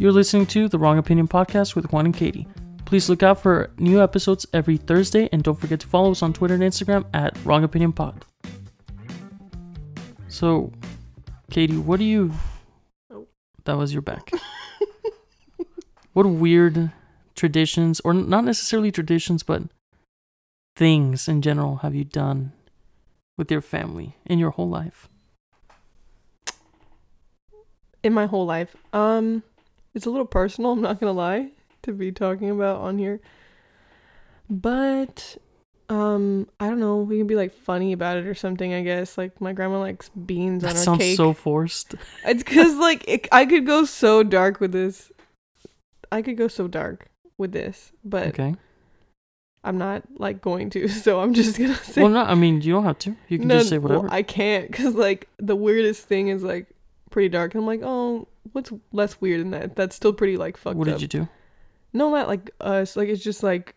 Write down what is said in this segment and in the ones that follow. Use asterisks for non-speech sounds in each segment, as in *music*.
You're listening to the Wrong Opinion Podcast with Juan and Katie. Please look out for new episodes every Thursday and don't forget to follow us on Twitter and Instagram at Wrong Opinion Pod. So, Katie, what do you. Oh. That was your back. *laughs* what weird traditions, or not necessarily traditions, but things in general have you done with your family in your whole life? in my whole life. Um, it's a little personal. I'm not gonna lie to be talking about on here, but um, I don't know. We can be like funny about it or something. I guess like my grandma likes beans That on her sounds cake. so forced. It's because like it, I could go so dark with this. I could go so dark with this, but Okay. I'm not like going to. *laughs* So I'm just gonna *laughs* say. Well, no, I mean, you don't have to. You can No, just say well, whatever. I can't because like the weirdest thing is like pretty dark. I'm like, oh, what's less weird than that? That's still pretty like fucked up. what up. did you do? No, not like us. Like it's just like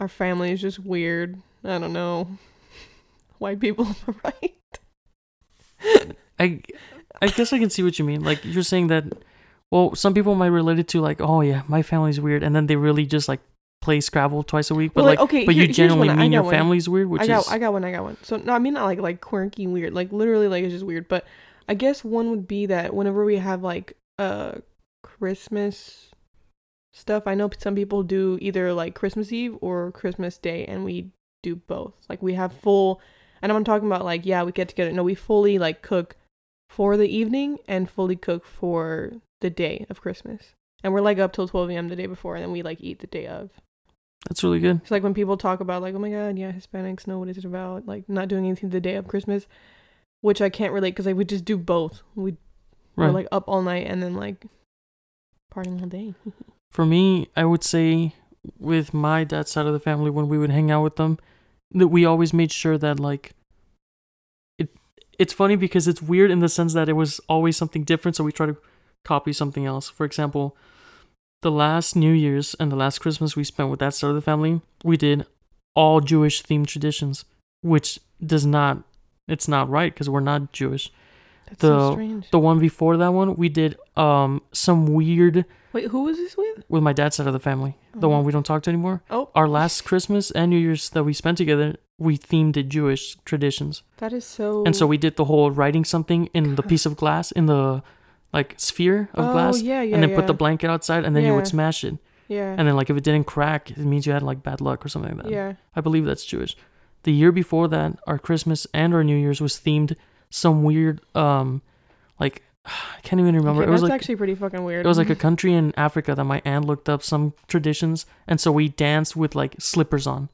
our family is just weird. I don't know. *laughs* White people, are *laughs* right? I I guess I can see what you mean. Like you're saying that well, some people might relate it to like, oh yeah, my family's weird and then they really just like play Scrabble twice a week. But Well, like, okay, but here- you generally mean your one. family's weird, which I got, is I got one. I got one. So no, I mean not like like quirky weird. Like literally, like it's just weird. But I guess one would be that whenever we have like uh Christmas stuff, I know some people do either like Christmas Eve or Christmas Day, and we do both. Like we have full, and I'm talking about like yeah, we get together. No, we fully like cook for the evening and fully cook for the day of Christmas. And we're like up till 12 a.m. the day before, and then we like eat the day of. that's really good. It's like when people talk about like, oh my god, yeah, Hispanics know what it's about, like not doing anything the day of Christmas, which I can't relate because I would just do both. We Right. were like up all night and then like partying all day. *laughs* For me, I would say with my dad's side of the family, when we would hang out with them, that we always made sure that like it. It's funny because it's weird in the sense that it was always something different, so we try to copy something else. For example, the last New Year's and the last Christmas we spent with that side of the family, we did all Jewish themed traditions, which does not. It's not right because we're not Jewish. That's The- so strange. The one before that one, we did um some weird Wait, who was this with? with my dad's side of the family, the Oh. one we don't talk to anymore. Oh, Our last Christmas and New Year's that we spent together, we themed it Jewish traditions, that is so. and so we did the whole writing something in the piece of glass in the like sphere of oh, glass, yeah, yeah, and then yeah. put the blanket outside, and then you would smash it, yeah, and then like if it didn't crack, it means you had like bad luck or something like that. yeah. I believe that's Jewish. The year before that, our Christmas and our New Year's was themed some weird um like *sighs* I can't even remember. Okay, it was that's like actually pretty fucking weird. it was like a *laughs* country in Africa that my aunt looked up some traditions, and so we danced with like slippers on,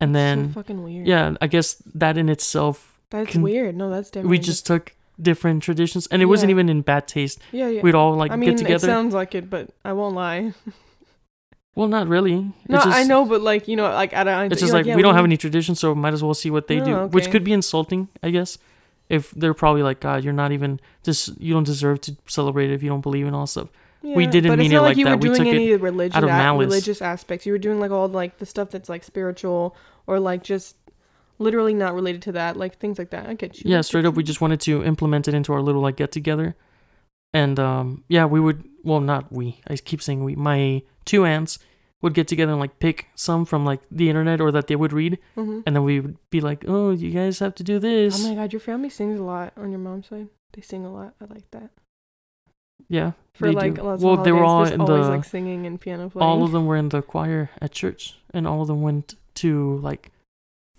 and so then fucking weird. yeah, I guess that in itself, that's can- weird. No, that's definitely we just took different traditions, and it wasn't even in bad taste. yeah, yeah. We'd all like I mean, get together. it sounds like it, but I won't lie. *laughs* well, not really. No, just, I know, but like you know, like I don't. It's just like we don't have any traditions, so might as well see what they do, Oh, which could be insulting, I guess. If they're probably like, God, you're not even just you don't deserve to celebrate if you don't believe in all stuff. we didn't mean it like, like you that. were We doing took it any religious out of malice. religious aspects. You were doing like all like the stuff that's like spiritual or like just literally not related to that, like things like that. I get you. Yeah straight up we just wanted to implement it into our little like get together and um yeah we would well not we i keep saying we my two aunts would get together and like pick some from like the internet or that they would read Mhm. and then we would be like oh you guys have to do this Oh my god, your family sings a lot on your mom's side. They sing a lot. I like that. yeah For they like do. lots well of they were all in there's the like singing and piano playing. all of them were in the choir at church and all of them went to like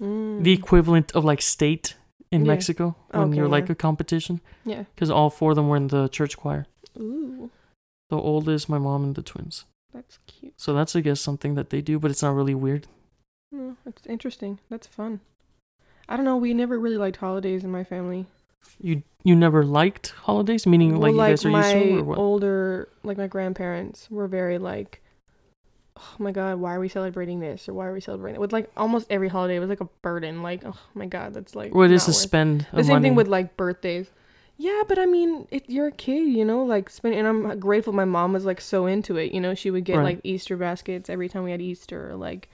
Mm. the equivalent of like state in Yeah. mexico when Okay, you're like a competition yeah. because all four of them were in the church choir Ooh, the oldest my mom and the twins that's cute. so that's i guess something that they do but it's not really weird Mm, that's interesting. That's fun. I don't know. We never really liked holidays in my family. You you never liked holidays, meaning like, well, you guys are my used to, or what? older, like my grandparents were very like, oh my god, why are we celebrating this or why are we celebrating it? With like almost every holiday, it was like a burden. Like, oh my god, that's like. What is to spend The same money. thing with like birthdays. Yeah, but I mean, it, you're a kid, you know, like spend, and I'm grateful my mom was like so into it. You know, she would get Right. like Easter baskets every time we had Easter, or like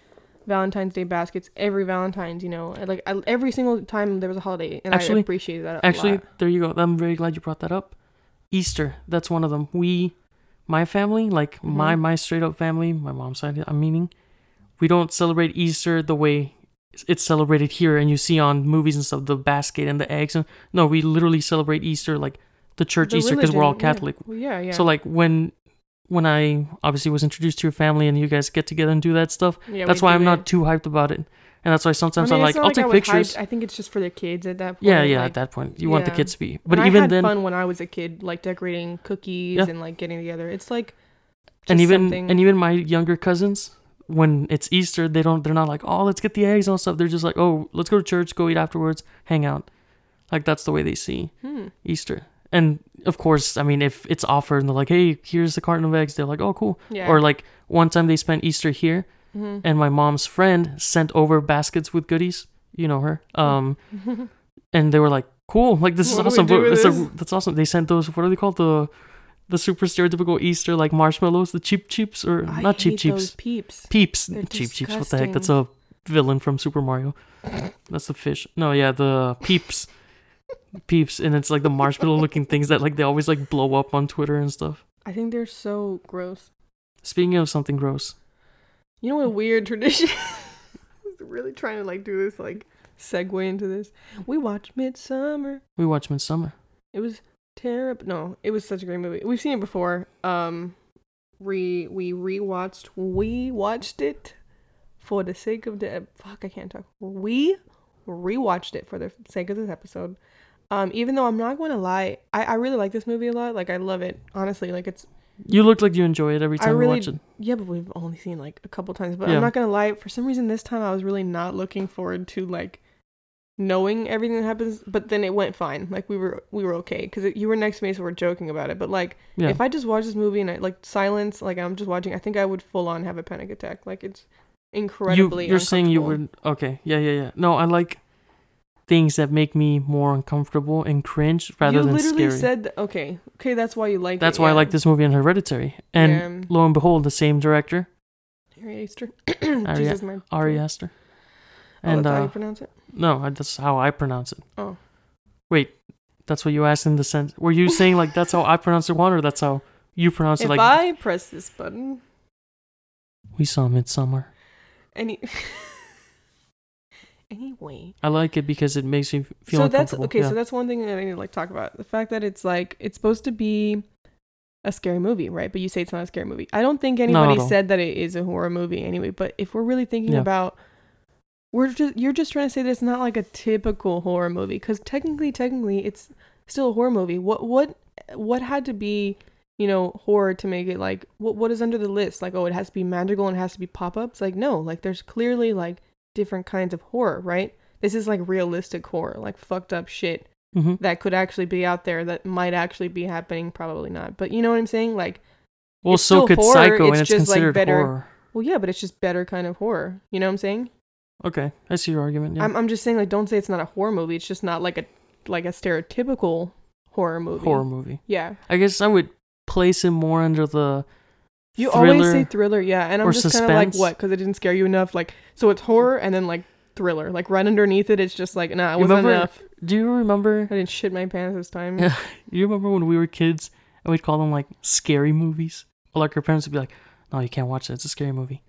Valentine's Day baskets every Valentine's. You know, like I, every single time there was a holiday, and Actually- I appreciated that. Actually, lot. there you go. I'm very glad you brought that up. Easter, that's one of them. We my family, like my Mhm. my straight up family, my mom's side, I'm meaning, we don't celebrate Easter the way it's celebrated here, and you see on movies and stuff the basket and the eggs. And no, we literally celebrate Easter like the church The Easter because we're all religion, yeah. Catholic. Well, yeah, yeah. So like when when I obviously was introduced to your family and you guys get together and do that stuff, yeah, that's why I'm it. not too hyped about it. And that's why sometimes I mean, it's like, I'll take I pictures. I think it's just for the kids at that point. yeah, yeah. like- at that point, you want the kids to be. and But I even had then, fun when I was a kid, like decorating cookies Yeah. and like getting together. It's like, and even something- and even my younger cousins, when it's Easter, they don't. They're not like, oh, let's get the eggs and all stuff. They're just like, oh, let's go to church, go eat afterwards, hang out. Like that's the way they see hmm. Easter. And of course, I mean, if it's offered and they're like, hey, here's the carton of eggs, they're like, oh, cool. yeah. Or like one time they spent Easter here, Mhm. and my mom's friend sent over baskets with goodies. You know her. *laughs* Um, and they were like, "Cool, like this What is awesome." do But with it's a- that's awesome. They sent those. What are they called? The the super stereotypical Easter like marshmallows, the cheap cheeps or I not cheap cheeps, peeps. peeps, They're Cheep Cheeps. What the heck? That's a villain from Super Mario. That's the fish. No, yeah, the peeps, peeps, and it's like the marshmallow looking things that like they always like blow up on Twitter and stuff. I think they're so gross. Speaking of something gross, You know what a weird tradition? *laughs* I was really trying to like do this like segue into this. We watched Midsommar. we watched Midsommar. It was terrible. No, it was such a great movie. We've seen it before. Um, re we rewatched. We watched it for the sake of the fuck. I can't talk. We rewatched it for the sake of this episode. Um, even though I'm not going to lie, I, I really like this movie a lot. Like I love it. Honestly, like it's You look like you enjoy it every I time really- we watch it. yeah, but we've only seen like a couple times. But Yeah. I'm not gonna lie. For some reason, this time I was really not looking forward to like knowing everything that happens. But then it went fine. Like we were we were okay because you were next to me, so we're joking about it. But like Yeah. if I just watch this movie and I like silence, like I'm just watching, I think I would full on have a panic attack. Like it's incredibly. you're saying you would okay yeah yeah yeah no i like things that make me more uncomfortable and cringe rather you than literally scary said okay, okay. That's why you like. that's it, why i like this movie and hereditary and Yeah. lo and behold the same director Ari Aster. *coughs* Ari- my ari aster Oh, and that's how uh you pronounce it. no I- that's how i pronounce it Oh. wait that's what you asked in the sense were you saying like that's how i pronounce it one or that's how you pronounce it If like I press this button, we saw Midsommar any. *laughs* anyway. i like it because it makes me feel so that's okay yeah. so that's one thing that i need to like talk about the fact that it's like it's supposed to be a scary movie right but you say it's not a scary movie i don't think anybody said that it is a horror movie anyway but if we're really thinking Yeah. about we're just you're just trying to say that it's not like a typical horror movie because technically technically it's still a horror movie. What what what had to be you know horror to make it like what what is under the list? Like oh it has to be magical and it has to be pop-ups? Like no like there's clearly like different kinds of horror right? This is like realistic horror like fucked up shit hmm that could actually be out there that might actually be happening probably not. But you know what i'm saying? Like well it's so could horror, psycho it's and it's just, like, better- horror. Well yeah but it's just better kind of horror. You know what i'm saying okay i see your argument yeah I'm, I'm just saying like don't say it's not a horror movie it's just not like a like a stereotypical horror movie horror movie yeah I guess I would place it more under the you always say thriller yeah and i'm just kind of like what because it didn't scare you enough like so it's horror and then like thriller like right underneath it it's just like nah it wasn't remember- enough Do you remember? i didn't shit my pants this time Yeah. *laughs* You remember when we were kids and we'd call them like scary movies? Or like our parents would be like, "No, you can't watch that. It's a scary movie."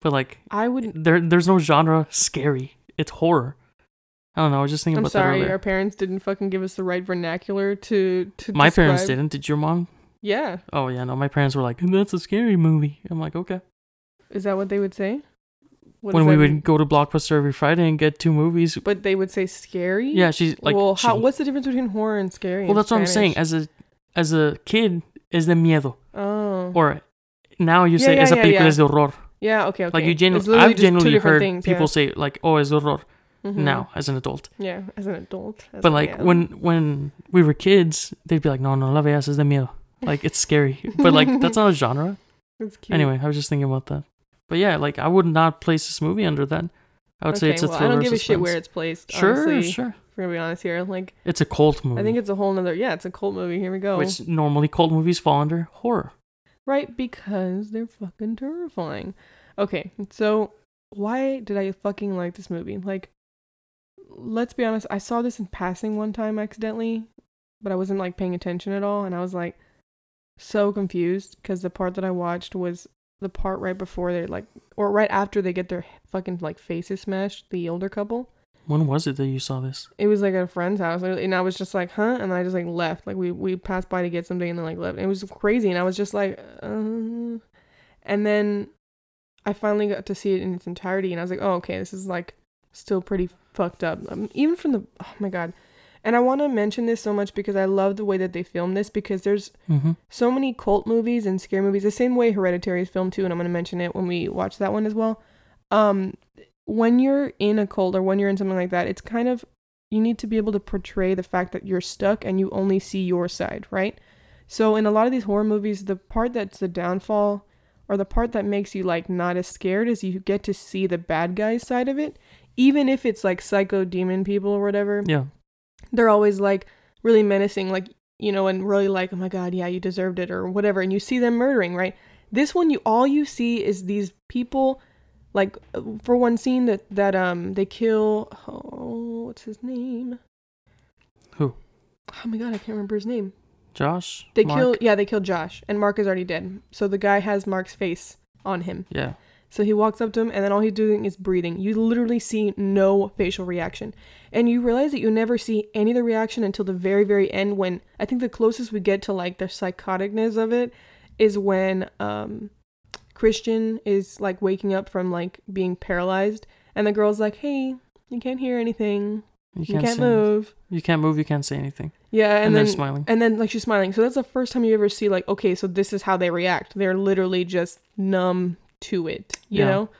But like, i would there, there's no genre scary. It's horror. I don't know. I was just thinking i'm about that sorry earlier. our parents didn't fucking give us the right vernacular to to My parents didn't. Did your mom? yeah Oh yeah, no. My parents were like, "That's a scary movie." I'm like, okay. is that what they would say What when we would mean? go to Blockbuster every Friday and get two movies. but they would say scary Yeah, she's like, well how she- what's the difference between horror and scary well, that's what I'm saying. As a as a kid, is the miedo, oh or now you Yeah, say yeah, es a yeah, película es de horror. Yeah okay okay Like you It's literally I've just two genuinely different heard things, people yeah. say like, "Oh, es horror." Mhm. Now as an adult, yeah as an adult as but like when when we were kids, they'd be like, "No, no, la veas es de miedo." *laughs* Like it's scary, but like that's not a genre. It's cute. Anyway, I was just thinking about that. But yeah, like I would not place this movie under that. I would say it's a well, thriller. I don't give a shit where it's placed. Sure, honestly, sure. If we're gonna be honest here, like It's a cult movie. I think it's a whole nother. Yeah, it's a cult movie. Here we go. which normally cult movies fall under horror. Right, because they're fucking terrifying. Okay, so why did I fucking like this movie? Like, let's be honest, I saw this in passing one time accidentally, but I wasn't like paying attention at all, and I was like, so confused because the part that I watched was the part right before they like, or right after they get their fucking like faces smashed. The older couple. When was it that you saw this? It was like at a friend's house, and I was just like, "Huh?" And I just like left. Like we we passed by to get something, and then like left. it was crazy, and I was just like, uh... and then I finally got to see it in its entirety, and I was like, "Oh, okay, this is like still pretty fucked up." Um, even from the oh my god, and I want to mention this so much because I love the way that they filmed this because there's Mm-hmm. so many cult movies and scary movies the same way Hereditary is filmed too, and I'm gonna mention it when we watch that one as well. Um, when you're in a cult or when you're in something like that, it's kind of you need to be able to portray the fact that you're stuck and you only see your side, right? So in a lot of these horror movies, the part that's the downfall or the part that makes you like not as scared is you get to see the bad guy's side of it, even if it's like psycho demon people or whatever Yeah. they're always like really menacing, like, you know, and really like, oh my God, yeah, you deserved it or whatever. And you see them murdering, right? This one, you all you see is these people, like, for one scene that, that, um, they kill, oh, what's his name? Who? Oh my God, I can't remember his name. Josh. They Mark? kill, yeah, they killed Josh, and Mark is already dead. So the guy has Mark's face on him. Yeah. So he walks up to him, and then all he's doing is breathing. You literally see no facial reaction. And you realize that you never see any of the reaction until the very, very end when I think the closest we get to like the psychoticness of it is when um Christian is like waking up from like being paralyzed and the girl's like, Hey, you can't hear anything. You You can't, can't say move. You can't move. You can't say anything. Yeah, And, and, they're then smiling. and then like she's smiling. So that's the first time you ever see like, okay, so this is how they react. They're literally just numb to it, you Yeah. know?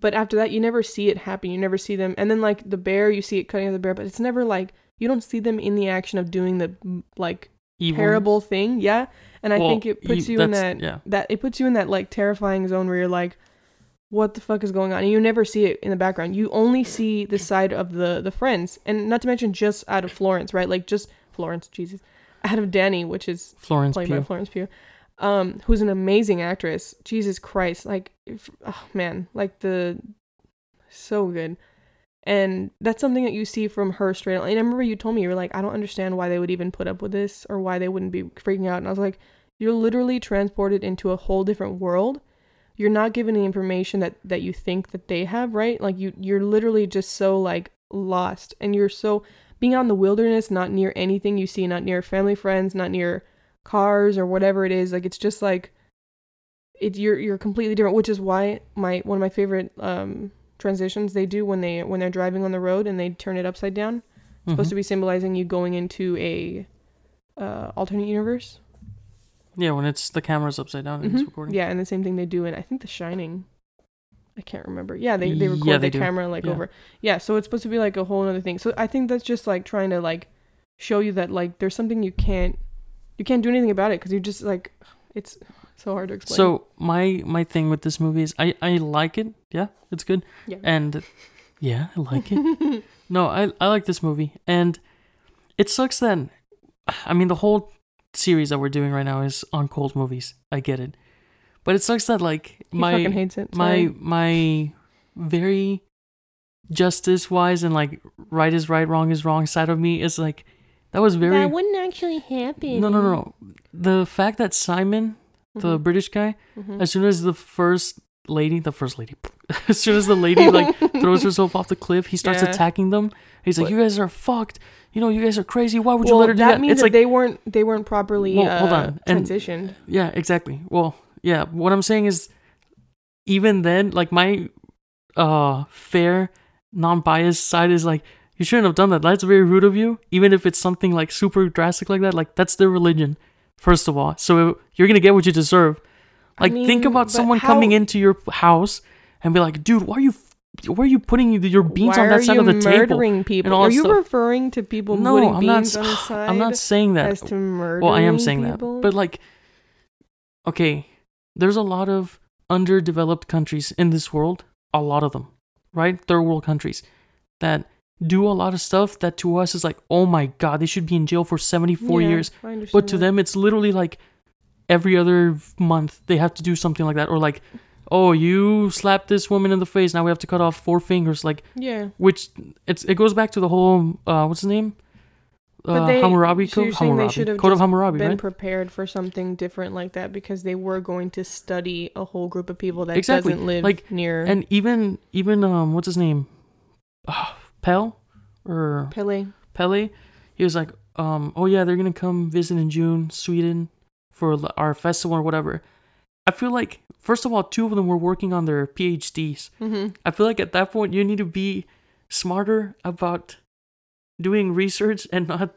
But after that you never see it happen. You never see them and then like the bear, you see it cutting the bear, but it's never like you don't see them in the action of doing the like Evil. terrible thing. Yeah. And I Well, think it puts you- you in that yeah. that it puts you in that like terrifying zone where you're like what the fuck is going on? And you never see it in the background. You only see the side of the the friends. And not to mention just out of florence right? Like just florence jesus. Out of danny which is Florence played by florence pugh um who's an amazing actress. Jesus christ. Like if, oh man. Like the so good. And that's something that you see from her straight on. and i remember you told me you were like i don't understand why they would even put up with this or why they wouldn't be freaking out. And i was like you're literally transported into a whole different world. You're not given the information that that you think that they have right? Like you you're literally just so like lost. And you're so being out in the wilderness not near anything you see not near family friends not near cars or whatever it is like it's just like it you're you're completely different which is why my one of my favorite um transitions they do when they when they're driving on the road and they turn it upside down supposed Mhm. to be symbolizing you going into a uh alternate universe Yeah, when it's the camera's upside down and it's Mhm. recording. Yeah, and the same thing they do in I think The Shining. I can't remember. Yeah, they they Yeah, record they the do. camera like Yeah. over. Yeah, so it's supposed to be like a whole other thing. So I think that's just like trying to like show you that like there's something you can't you can't do anything about it because you just like *sighs* it's so hard to explain. So my my thing with this movie is I I like it. Yeah, it's good. Yeah. And yeah, I like it. *laughs* no, I I like this movie, and it sucks then. I mean the whole series that we're doing right now is on cold movies. I get it, but it sucks that like he my fucking hates it. my Sorry. my very justice wise and like right is right, wrong is wrong side of me is like that was very That wouldn't actually happen. no no no no the fact that Simon the Mhm, British guy mhm. as soon as the first lady the first lady *laughs* as soon as the lady like *laughs* throws herself off the cliff he starts Yeah. attacking them he's like What- you guys are fucked you know you guys are crazy why would you well, let her do that that means it's that like they weren't they weren't properly Well, uh, hold on, and- transitioned. Yeah, exactly. Well, yeah, what I'm saying is even then, like my uh fair, non-biased side is like you shouldn't have done that. That's very rude of you. Even if it's something like super drastic like that, like that's their religion, first of all. So you're gonna get what you deserve. I Like think about someone how- coming into your house and be like, dude, why are you why are you putting your beans Why on that side of the table? murdering people? Are you stuff? referring to people No, putting I'm not. beans on the *sighs* side I'm not saying that. as to murdering Well, I am saying people? that. But like okay, there's a lot of underdeveloped countries in this world, a lot of them, right? Third world countries that do a lot of stuff that to us is like, "Oh my god, they should be in jail for 74 Yeah, years." But to that. them it's literally like every other month they have to do something like that or like, "Oh, you slapped this woman in the face, now we have to cut off four fingers." Like yeah, which it's it goes back to the whole uh what's his name uh, they- Hammurabi so Code, saying they Hammurabi. should have Code of Hammurabi, been right? prepared for something different like that because they were going to study a whole group of people that Exactly. doesn't live Like, near and even even um what's his name uh, Pell or Pelle. Pelle he was like um oh yeah they're gonna come visit in June Sweden for our festival or whatever I feel like first of all two of them were working on their PhDs Mm-hmm. I feel like at that point you need to be smarter about doing research and not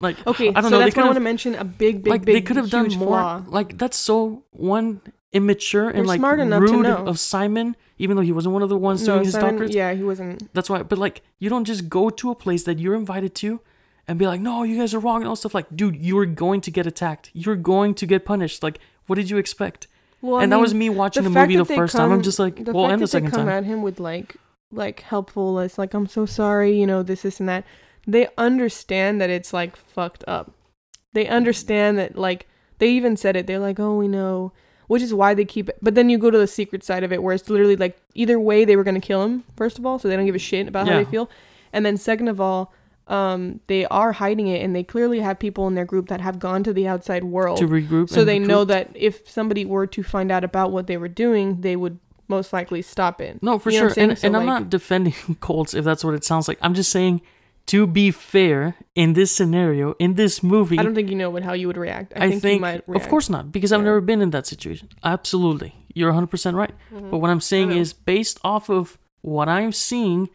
like Okay, I don't so know that's why I want to mention a big, big, like big, they could have done more flaw. like that's so one immature and They're like smart enough rude of Simon even though he wasn't one of the ones No, doing his Simon- doctorates yeah, he wasn't. That's why. But like, you don't just go to a place that you're invited to and be like, no, you guys are wrong and all stuff. Like, dude, you're going to get attacked. You're going to get punished. Like, what did you expect? Well, I and that was me watching the, fact movie the that first time. I'm just like, the well, fact and the that they come time. at him with like, like helpful. It's like I'm so sorry, you know, this, this, and that. They understand that it's like fucked up. They understand that like they even said it. They're like, oh, we know, which is why they keep it. But then you go to the secret side of it, where it's literally like either way they were gonna kill him. First of all, so they don't give a shit about how they feel, and then second of all. Um, they are hiding it, and they clearly have people in their group that have gone to the outside world to regroup. so they know that if somebody were to find out about what they were doing, they would most likely stop it. No, for you know sure. I'm And, saying? and So, I'm not defending *laughs* Colts if that's what it sounds like. I'm just saying, to be fair, in this scenario, in this movie, I don't think you know what how you would react. I, I think, think, you might react. of course not, because I've never been in that situation. Absolutely. You're 100% right. Mhm. But what I'm saying is, based off of what I'm seeing,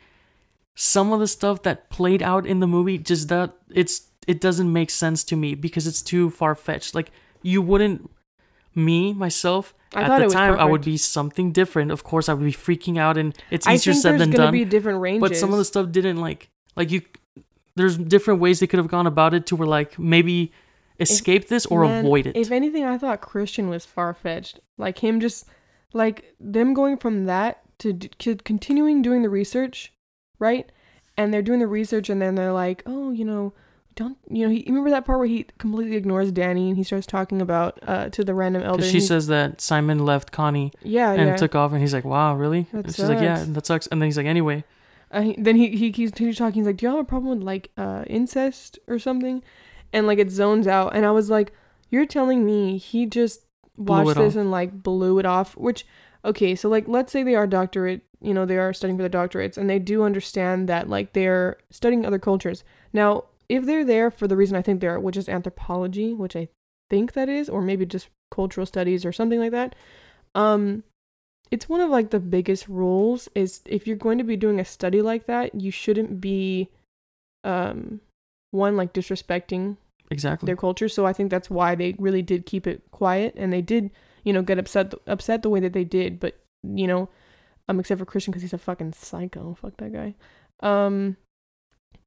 some of the stuff that played out in the movie just that it's it doesn't make sense to me because it's too far fetched. Like you wouldn't, me myself I at the time I would be something different. Of course, I would be freaking out, and it's easier said than done. be different ranges. but some of the stuff didn't like like you. There's different ways they could have gone about it to where like maybe escape this or Man, avoid it. If anything, I thought Christian was far fetched. Like him, just like them going from that to, d- to continuing doing the research, right? And they're doing the research, and then they're like, oh, you know. Don't you know? He, remember that part where he completely ignores Danny and he starts talking about uh to the random elder. She says that Simon left Connie "Yeah, and yeah." took off, and he's like, "Wow, really?" That and she's like, "Yeah, that sucks." And then he's like, "Anyway." Uh, he, then he he continues talking. He's like, "Do you have a problem with like uh incest or something?" And like it zones out, and I was like, "You're telling me he just watched this off. and like blew it off?" Which, okay, so like let's say they are doctorate, you know, they are studying for the doctorates, and they do understand that like they're studying other cultures. Now, if they're there for the reason I think they are, which is anthropology, which I think that is, or maybe just cultural studies or something like that, um, it's one of like the biggest rules is if you're going to be doing a study like that, you shouldn't be um one like disrespecting Exactly. their culture. So I think that's why they really did keep it quiet and they did, you know, get upset upset the way that they did, but you know, um except for Christian cuz he's a fucking psycho. Fuck that guy. Um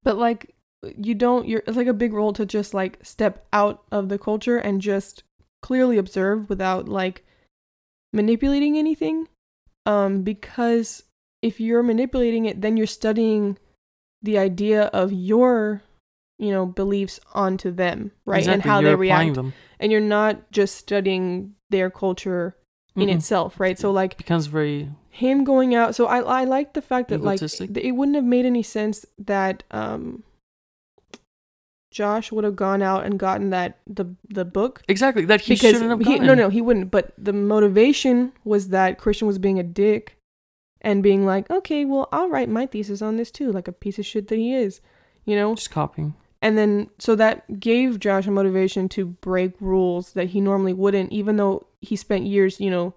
but like you don't you're it's like a big role to just like step out of the culture and just clearly observe without like manipulating anything um because if you're manipulating it then you're studying the idea of your you know beliefs onto them right and how you're they react them. and you're not just studying their culture in Mm-mm. itself right so like becomes very him going out. So i i like the fact that like it wouldn't have made any sense that um josh would have gone out and gotten that the the book. Exactly that he because shouldn't have he, gotten. no no he wouldn't. But the motivation was that christian was being a dick and being like okay well i'll write my thesis on this too like a piece of shit that he is you know? Just copying. and then so that gave josh a motivation to break rules that he normally wouldn't even though he spent years you know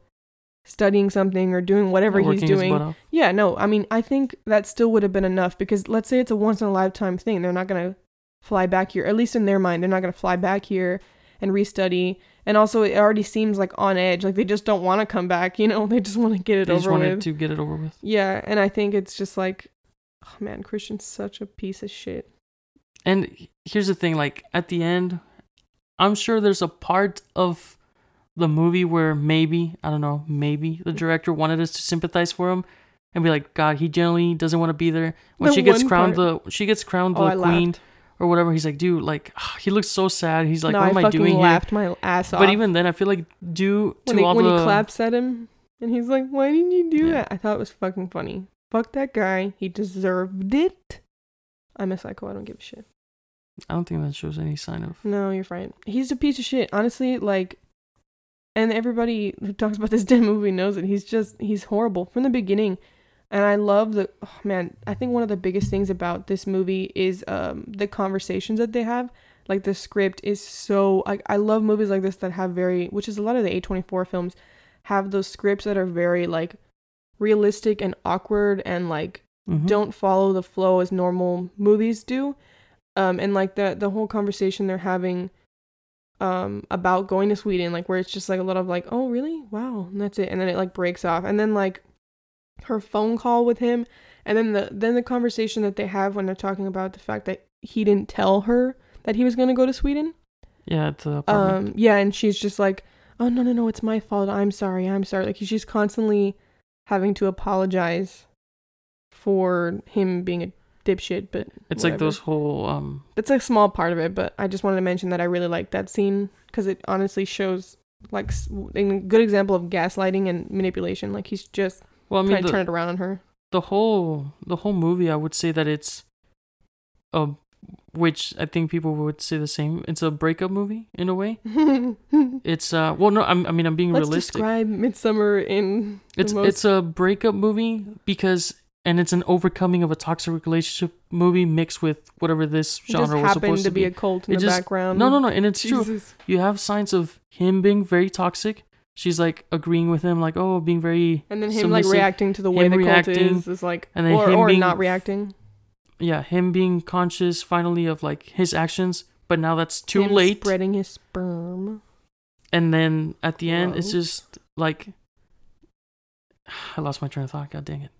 studying something or doing whatever Not he's doing. yeah no i mean i think that still would have been enough because let's say it's a once in a lifetime thing they're not going to fly back here at least in their mind they're not going to fly back here and restudy. And also it already seems like on edge like they just don't want to come back *laughs* you know? They just want to get it They just wanted with. to get it over with. yeah and i think it's just like oh man christian's such a piece of shit. And here's the thing, like at the end, I'm sure there's a part of the movie where maybe, I don't know, maybe the director wanted us to sympathize for him and be like, God, he generally doesn't want to be there. When The she gets crowned part- the she gets crowned Oh, the I queen laughed. or whatever, he's like, dude, like ah, he looks so sad. He's like, no, what I am I doing laughed my ass here? off. But even then I feel like due to when, he, all when the he claps at him and he's like, "Why didn't you do Yeah. that?" I thought it was fucking funny. Fuck that guy. He deserved it. I'm a psycho. I don't give a shit. I don't think that shows any sign of. No, you're right. He's a piece of shit. Honestly, like, and everybody who talks about this *laughs* damn movie knows it. He's just he's horrible from the beginning. And I love the oh, man. I think one of the biggest things about this movie is um the conversations that they have. Like the script is so like I love movies like this that have very which is a lot of the A24 films have those scripts that are very like realistic and awkward and like Mhm. don't follow the flow as normal movies do. Um, and like the the whole conversation they're having um about going to Sweden, like where it's just like a lot of like, oh really? Wow, and that's it. And then it like breaks off. And then like her phone call with him and then the then the conversation that they have when they're talking about the fact that he didn't tell her that he was gonna go to Sweden. Yeah, it's a apartment. Um yeah, and she's just like, Oh no no no, it's my fault. I'm sorry, I'm sorry. Like she's constantly having to apologize for him being a dipshit, but it's like those whole um That's a small part of it, but I just wanted to mention that I really like that scene because it honestly shows like a good example of gaslighting and manipulation. Like he's just well I mean trying to turn it around on her. the whole the whole movie I would say that it's a which I think people would say the same. It's a breakup movie in a way. *laughs* It's uh well no I'm, I mean I'm being Let's realistic. describe Midsommar in the It's most- it's a breakup movie because and it's an overcoming of a toxic relationship movie mixed with whatever this genre was supposed to be. to be a cult in It the just- background. No, no, no, and it's true. You have signs of him being very toxic. She's like agreeing with him, like oh, being very And then him like reacting to the way the cult is is like, and then or him or being not reacting. yeah, him being conscious finally of like his actions, but now that's too Him late. Spreading his sperm. And then at the end, it's just like *sighs* I lost my train of thought. God dang it.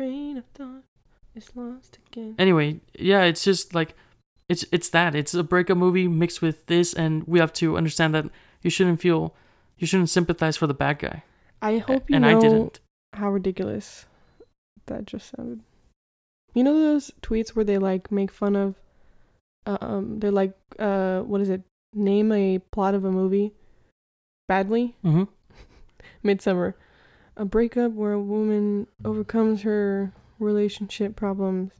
Train of thought is lost again. Anyway, yeah, it's just like it's it's that it's a breakup movie mixed with this, and we have to understand that you shouldn't feel you shouldn't sympathize for the bad guy. I hope you and know I didn't. how ridiculous that just sounded. You know those tweets where they like make fun of um they're like uh what is it? Name a plot of a movie badly? hmm *laughs* Midsommar. A breakup where a woman overcomes her relationship problems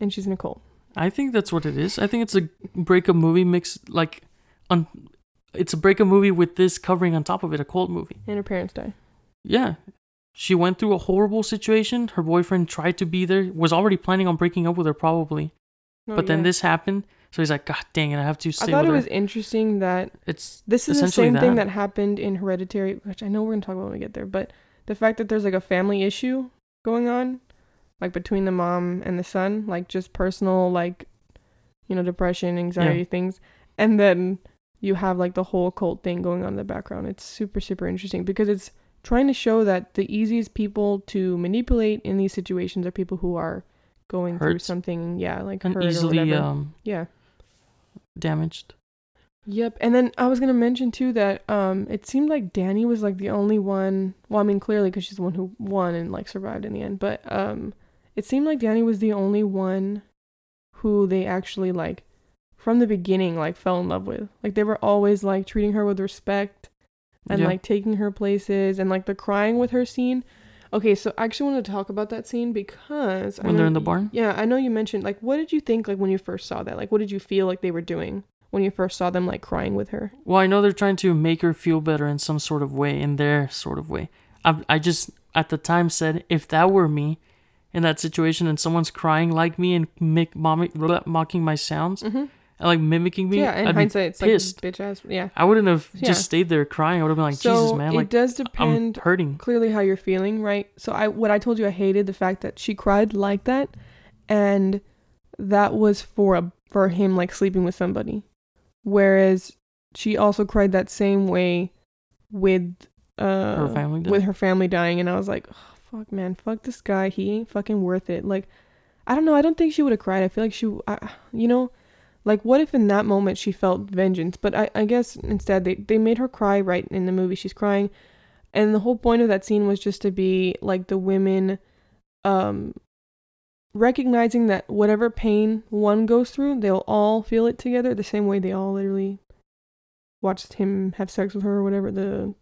and she's in a cult. I think that's what it is. I think it's a breakup movie mixed like on. It's a breakup movie with this covering on top of it, a cold movie. And her parents die. Yeah. She went through a horrible situation. Her boyfriend tried to be there, was already planning on breaking up with her probably. Oh, but then this happened. So he's like, God dang it, I have to I thought it her. was interesting that it's This is the same thing that. that happened in Hereditary, which I know we're gonna talk about when we get there. But the fact that there's like a family issue going on, like between the mom and the son, like just personal, like you know, depression, anxiety things, and then you have like the whole cult thing going on in the background. It's super super interesting because it's trying to show that the easiest people to manipulate in these situations are people who are going through something, yeah, like and hurt or easily whatever. um, yeah. damaged. Yep. And then I was going to mention too that um it seemed like Danny was like the only one, well I mean clearly cuz she's the one who won and like survived in the end, but um it seemed like Danny was the only one who they actually like from the beginning like fell in love with. Like they were always like treating her with respect and Yeah. like taking her places and like the crying with her scene. Okay, so I actually want to talk about that scene because I When they're in the barn? Yeah, I know you mentioned like what did you think like when you first saw that? Like what did you feel like they were doing when you first saw them like crying with her? Well, I know they're trying to make her feel better in some sort of way, in their sort of way. I, I just at the time said if that were me in that situation and someone's crying like me and make mommy, mocking my sounds Mm-hmm. and like mimicking me, Yeah, in I'd hindsight, it's pissed. like bitch ass. Yeah. I wouldn't have Yeah. just stayed there crying. I would have been like, so Jesus, man, it like does I'm hurting. clearly how you're feeling, right? So I what I told you I hated the fact that she cried like that, and that was for a for him like sleeping with somebody, whereas she also cried that same way with uh Her family did. with her family dying, and I was like, oh, fuck man, fuck this guy, he ain't fucking worth it. Like, I don't know, I don't think she would have cried. I feel like she, I, you know. Like, what if in that moment she felt vengeance? But I, I guess instead they, they made her cry right in the movie. She's crying. And the whole point of that scene was just to be like the women um, recognizing that whatever pain one goes through, they'll all feel it together the same way they all literally watched him have sex with her or whatever. The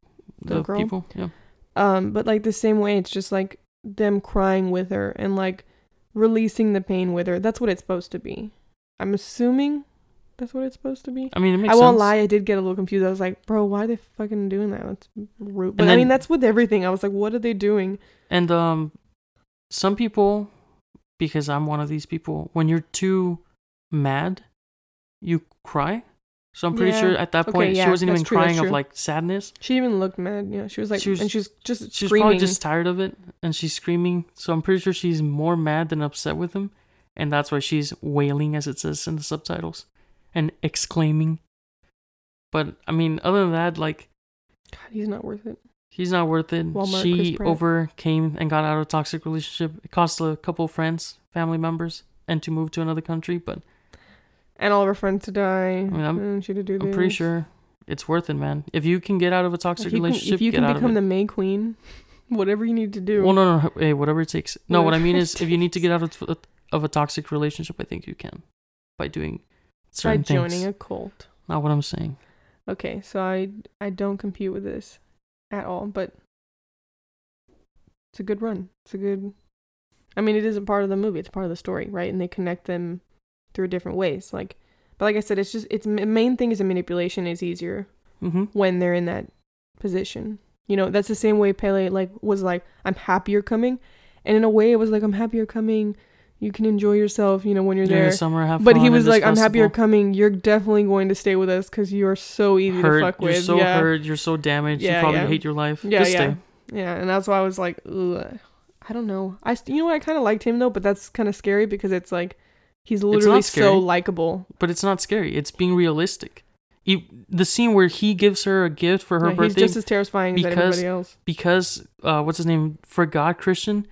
the the girl? people, yeah. um, but like the same way, it's just like them crying with her and like releasing the pain with her. That's what it's supposed to be. I'm assuming that's what it's supposed to be. I mean, it makes I won't lie, I did get a little confused. I was like, bro, why are they fucking doing that? That's rude. But And I mean, that's with everything. I was like, what are they doing? And um, some people, because I'm one of these people, when you're too mad, you cry. So I'm pretty Yeah. sure at that Okay, point yeah, she wasn't even true, crying of like sadness. She even looked mad. Yeah, she was like, She was- and she's just She's screaming. probably just tired of it and she's screaming. So I'm pretty sure she's more mad than upset with him. And that's why she's wailing, as it says in the subtitles, and exclaiming. But I mean, other than that, like, God, he's not worth it. He's not worth it. Walmart, she overcame and got out of a toxic relationship. It cost a couple friends, family members, and to move to another country. But And all of her friends to die. mean, I'm- and she to do I'm pretty sure it's worth it, man. If you can get out of a If toxic can, relationship, if you can become the. May Queen, *laughs* whatever you need to do. Well, no, no, hey, whatever it takes. No, what I mean is, if you need to get *laughs* out of, of a toxic relationship, I think you can by doing by joining things. a cult. Not what I'm saying. Okay, so I I don't compete with this at all, but it's a good run. It's a good. I mean, it isn't part of the movie. It's part of the story, right? And they connect them through different ways. Like, but like I said, it's just it's the main thing is the manipulation is easier Mm-hmm. when they're in that position. You know, that's the same way Pelle like was like, I'm happier coming, and in a way it was like, I'm happier coming. You can enjoy yourself, you know, when you're During there. the summer, have But he was like, "I'm happy you're coming. You're definitely going to stay with us because you are so easy hurt. to fuck with. You're so yeah, hurt. You're so damaged. Yeah, you probably yeah. hate your life. yeah, Just yeah, stay. yeah. And that's why I was like, Ugh. I don't know. I st- you know what? I kind of liked him though, but that's kind of scary because it's like he's literally scary. so likable. But it's not scary. It's being realistic. You, the scene where he gives her a gift for her Yeah, he's birthday just as terrifying as because- everybody else. because uh, what's his name forgot Christian.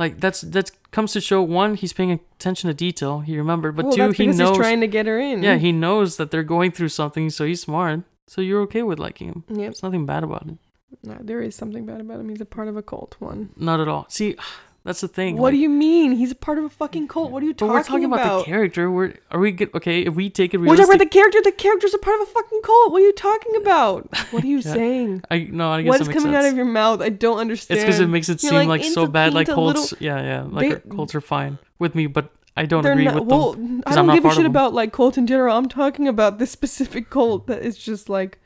Like that's that comes to show one he's paying attention to detail. He remembered, but well, two he knows. he's trying to get her in. yeah, he knows that they're going through something, so he's smart. So you're okay with liking him. Yeah, There's nothing bad about it. No, there is something bad about him. He's a part of a cult. One. Not at all. See, that's the thing. What like, do you mean? He's a part of a fucking cult. What are you talking, we're talking about, about? the character. We're are we good? Okay, if we take it We're talking realistic, about the character. The character's a part of a fucking cult. What are you talking about? *laughs* What are you Yeah, saying? I no, I guess What is coming sense. out of your mouth? I don't understand. It's because it makes it You're seem like, like, so bad. Like Pinta little-" cults, yeah, yeah, like They- cults are fine with me, but I don't They're agree not, with them. well, I 'cause I'm don't not give a shit about like cult in general. I'm talking about this *laughs* specific cult that is just like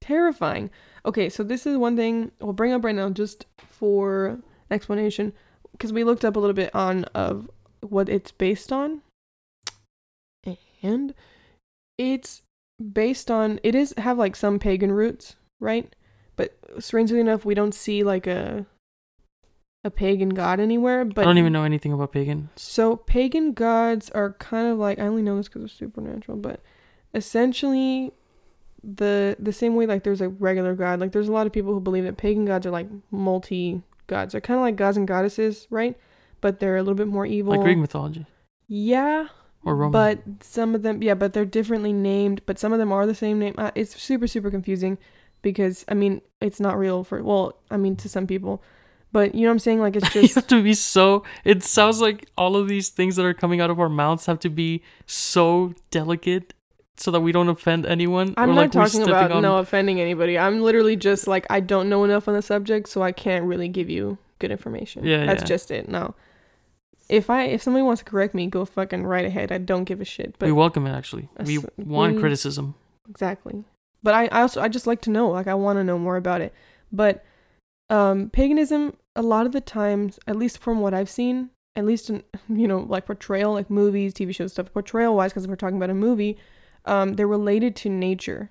terrifying. Okay, so this is one thing we'll bring up right now just for explanation because we looked up a little bit on of what it's based on, and it's based on it is have like some pagan roots, right? But strangely enough, we don't see like a a pagan god anywhere. But I don't even know anything about pagan so pagan gods are kind of like I only know this because of supernatural, but essentially the the same way like there's a regular god, like there's a lot of people who believe that pagan gods are like multi gods. They're kind of like gods and goddesses, right? But they're a little bit more evil. Like Greek mythology yeah, or Roman. but some of them, yeah, but they're differently named. But some of them are the same name. Uh, It's super super confusing because I mean it's not real for well I mean to some people, but you know what I'm saying? Like it's *laughs* you just have to be so. It sounds like all of these things that are coming out of our mouths have to be so delicate, so that we don't offend anyone. I'm or not like talking about on- no offending anybody. I'm literally just like I don't know enough on the subject, so I can't really give you good information. Yeah, that's yeah. just it. No, if I if somebody wants to correct me, go fucking right ahead. I don't give a shit. But we welcome it. Actually, we want we- criticism. exactly. But I, I also I just like to know. Like I want to know more about it. But um, paganism, a lot of the times, at least from what I've seen, at least in *laughs* you know like portrayal, like movies, TV shows, stuff, portrayal wise, because we're talking about a movie, um, they're related to nature,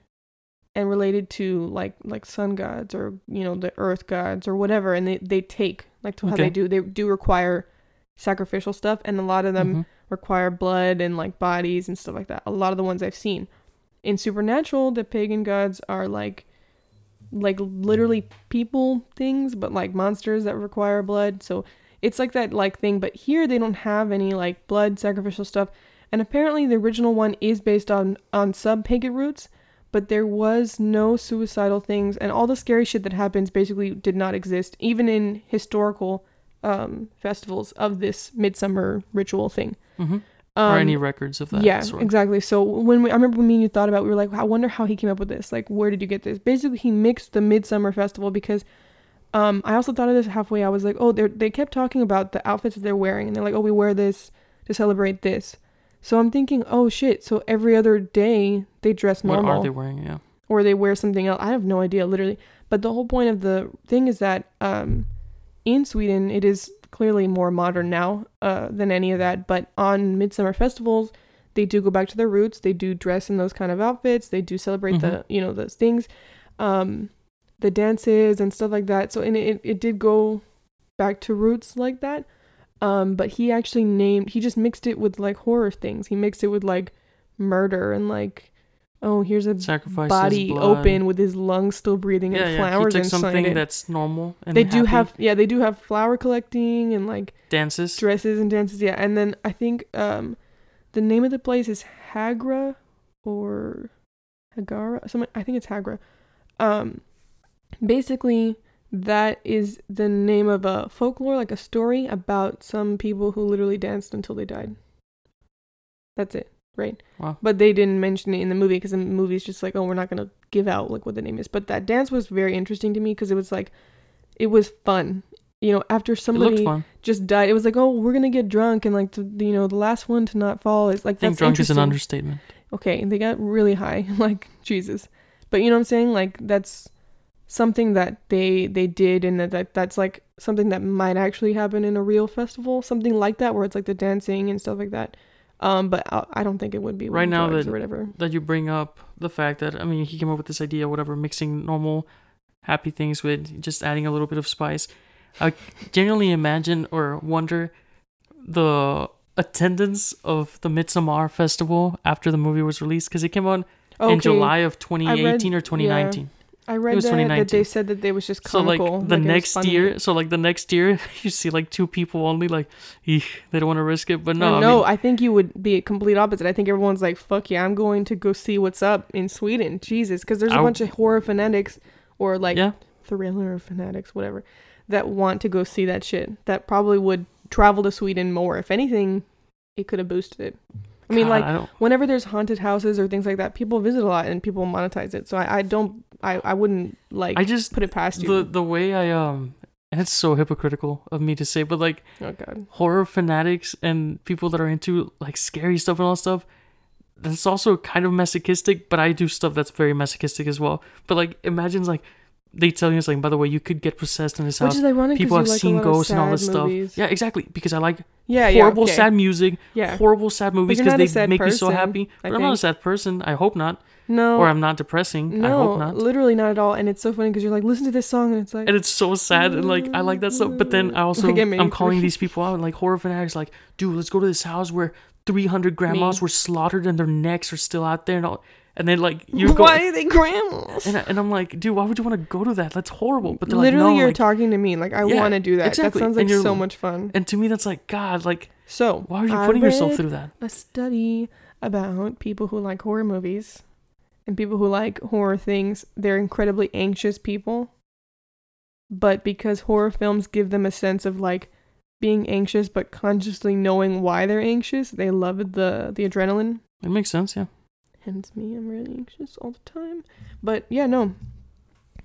and related to like like sun gods or you know the earth gods or whatever, and they they take like to how they do they do require sacrificial stuff, and a lot of them Mhm. require blood and like bodies and stuff like that. A lot of the ones I've seen. In supernatural, the pagan gods are like like literally people things, but like monsters that require blood. So it's like that like thing, but here they don't have any like blood sacrificial stuff. And apparently the original one is based on on sub pagan roots, but there was no suicidal things and all the scary shit that happens basically did not exist even in historical um festivals of this midsummer ritual thing. Mhm. Um, or any records of that. yeah, sort. exactly. So when we, I remember when me and you thought about, it, we were like, I wonder how he came up with this. Like, where did you get this? Basically, he mixed the Midsummer Festival because Um, I also thought of this halfway. I was like, oh, they they kept talking about the outfits that they're wearing, and they're like, oh, we wear this to celebrate this. So I'm thinking, oh shit. So every other day they dress What normal are they wearing? Yeah. or they wear something else. I have no idea, literally. But the whole point of the thing is that um, in Sweden, it is clearly more modern now uh, than any of that. But on midsummer festivals, they do go back to their roots. They do dress in those kind of outfits. They do celebrate the you know those things, um, the dances and stuff like that. So and it it did go back to roots like that. Um, but he actually named he just mixed it with like horror things. He mixed it with like murder and like oh here's a Sacrifices. body blood. open with his lungs still breathing Yeah, and yeah. flowers he took inside something it. that's normal and they do have yeah they do have flower collecting and like dances. dresses and dances yeah and then I think um the name of the place is Hagra or Hagara I think it's Hagra um basically that is the name of a folklore like a story about some people who literally danced until they died. That's it right? Wow. but they didn't mention it in the movie because the movie's just like oh we're not gonna give out like what the name is. But that dance was very interesting to me because it was like it was fun. You know after somebody just died it was like oh we're gonna get drunk and like to, you know the last one to not fall is like I think that's drunk is an understatement. okay they got really high *laughs* like jesus. But you know what i'm saying? Like that's something that they they did and that, that that's like something that might actually happen in a real festival something like that where it's like the dancing and stuff like that um but i, I don't think it would be Right now that- or whatever that you bring up the fact that I mean he came up with this idea, whatever, mixing normal happy things with just adding a little bit of spice. I genuinely imagine or wonder the attendance of the Midsommar festival after the movie was released because it came out in July of 2018 or 2019. I read that, that they said that they was just So like comical. the like, next year, so like the next year, *laughs* you see like two people only, like, eek, they don't want to risk it. But no, No, I mean, I think you would be a complete opposite. I think everyone's like, "Fuck yeah, I'm going to go see what's up in Sweden." Jesus, because there's a I bunch of horror fanatics or like yeah, thriller fanatics, whatever, that want to go see that shit. That probably would travel to Sweden more. If anything, it could have boosted it. I mean, God, like I whenever there's haunted houses or things like that, people visit a lot and people monetize it. So I, I don't, I, I wouldn't like I just put it past you. the the way I um, and it's so hypocritical of me to say, but like oh god. horror fanatics and people that are into like scary stuff and all stuff. That's also kind of masochistic, but I do stuff that's very masochistic as well. But like, imagine like they tell you it's like, by the way, you could get possessed in this Which house. is ironic. People have like seen ghosts and all this stuff. movies. Yeah, exactly. Because I like Yeah, yeah. horrible, okay. sad music, Yeah. horrible, sad movies because they make me so happy. But I'm not a sad person. I hope not. No. Or I'm not depressing. no, I hope not. literally not at all. And it's so funny because you're like, listen to this song, and it's like, And it's so sad and like I like that stuff. But then I also Like, I'm calling these people out like horror fanatics like, dude, let's go to this house where 300 grandmas Me. were slaughtered and their necks are still out there and all. And then like you're why are they grandmas? and, I- and I'm like, dude, why would you want to go to that? That's horrible. But Literally, like, no, you're like, talking to me. Like, I Yeah, want to do that. exactly. That sounds like so much fun. and to me that's like God, like So, why are you I putting yourself through that? A study about people who like horror movies and people who like horror things. They're incredibly anxious people. But because horror films give them a sense of like being anxious, but consciously knowing why they're anxious, they love the the adrenaline. It makes sense, yeah. Hence me, I'm really anxious all the time. But yeah, no.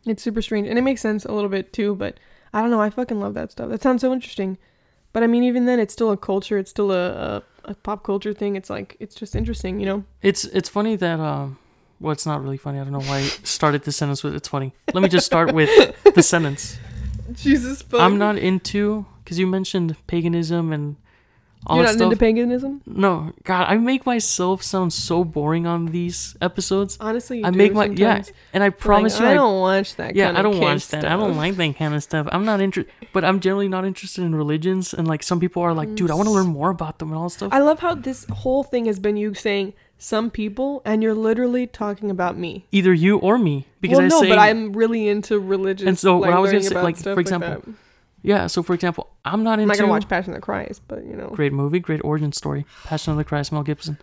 It's super strange. And it makes sense a little bit too, but I don't know, I fucking love that stuff. That sounds so interesting. But I mean even then it's still a culture, it's still a, a, a pop culture thing. It's like it's just interesting, you know? It's it's funny that um well it's not really funny. I don't know why I started the sentence with it's funny. Let me just start with the sentence. *laughs* Jesus fuck. I'm not into because you mentioned paganism and all You're not stuff. into paganism? no, God, I make myself sound so boring on these episodes, Honestly, you I make my- yeah, and I promise like, you, I I, don't watch that yeah, I don't watch that. I don't like that kind of stuff. I'm not interested, but I'm generally not interested in religions. And like some people are like, dude, I want to mm. learn more about them and all that stuff. I love how this whole thing has been you saying some people and you're literally talking about me. Either you or me, because well, I no, say, but I'm really into religion. And so what like, I was gonna say, like, stuff for example, that. Yeah. So for example, I'm not I'm into not gonna watch Passion of the Christ, but you know, great movie, great origin story, Passion of the Christ, Mel Gibson.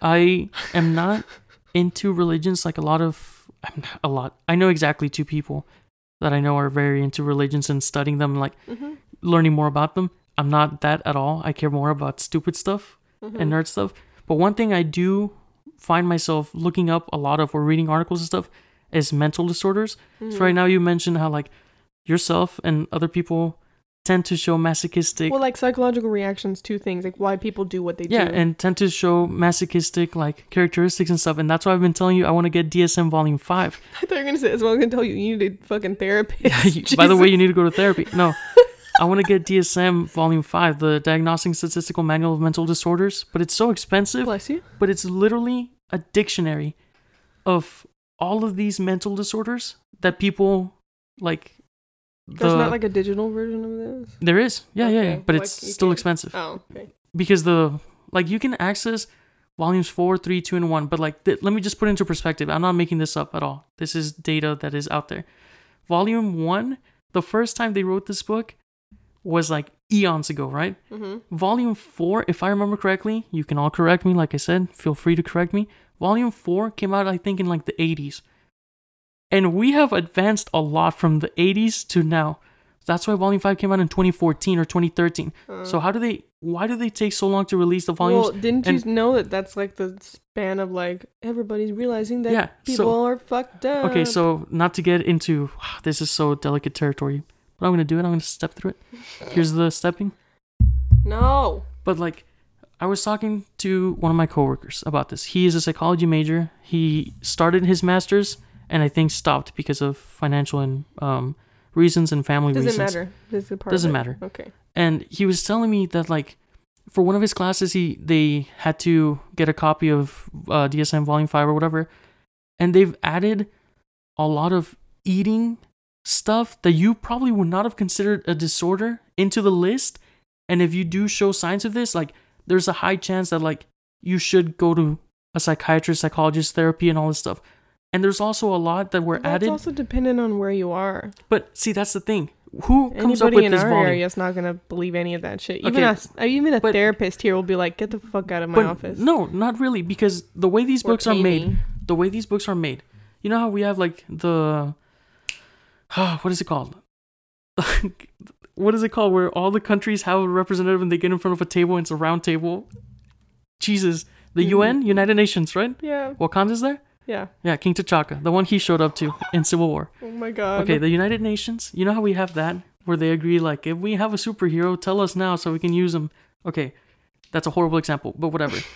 I am not *laughs* into religions like a lot of I'm not- a lot. I know exactly two people that I know are very into religions and studying them, like Mhm, learning more about them. I'm not that at all. I care more about stupid stuff mhm. and nerd stuff. But one thing I do find myself looking up a lot of or reading articles and stuff is mental disorders. Mhm. So right now you mentioned how like yourself and other people tend to show masochistic Well, like psychological reactions to things, like why people do what they yeah do. and tend to show masochistic like characteristics and stuff and that's why i've been telling you i want to get dsm volume 5 *laughs* I thought you were gonna say that's what I'm gonna tell you. You need a fucking therapy *laughs* Yeah, you- by the way, you need to go to therapy. No, *laughs* I want to get DSM Volume Five, the Diagnostic Statistical Manual of Mental Disorders, but it's so expensive. bless you. But it's literally a dictionary of all of these mental disorders that people like. There's the- not like a digital version of this. there is, yeah, yeah, yeah, but like it's still expensive Oh, okay. because the like you can access volumes four, three, two, and one. But like, th- let me just put into perspective. I'm not making this up at all. This is data that is out there. Volume one, the first time they wrote this book was like eons ago, right? Mm-hmm. Volume four, if I remember correctly, you can all correct me. Like I said, feel free to correct me. Volume four came out, I think, in like the 80s. And we have advanced a lot from the 80s to now. That's why Volume 5 came out in 2014 or 2013. Uh. So how do they why do they take so long to release the volumes? Well, didn't and- you know that that's like the span of like everybody's realizing that Yeah, people so- are fucked up. Okay, so not to get into ah, this is so delicate territory, but I'm gonna do it. I'm gonna step through it. Here's the stepping. no. But like, I was talking to one of my coworkers about this. He is a psychology major. He started his master's and I think stopped because of financial and um, reasons and family reasons. Doesn't reasons. matter. This is a part Doesn't of it. matter. Okay. and he was telling me that like for one of his classes he they had to get a copy of uh, dsm volume 5 or whatever and they've added a lot of eating stuff that you probably would not have considered a disorder into the list and if you do show signs of this like there's a high chance that like you should go to a psychiatrist psychologist therapy and all this stuff and there's also a lot that were That's added It's also dependent on where you are. but see that's the thing who comes up Anybody with in this our volume area is not gonna believe any of that shit. Even Okay, us, uh, even a but- therapist here will be like, "Get the fuck out of my but office." no not really because the way these Or books are made the way these books are made you know how we have like the *sighs* what is it called *laughs* what is it called where all the countries have a representative and they get in front of a table and it's a round table jesus the Mhm. un united nations right Yeah. wakanda's there Yeah. yeah king t'chaka the one he showed up to in civil war. *laughs* Oh my god. okay the united nations you know how we have that where they agree like if we have a superhero tell us now so we can use them okay that's a horrible example but whatever. *laughs*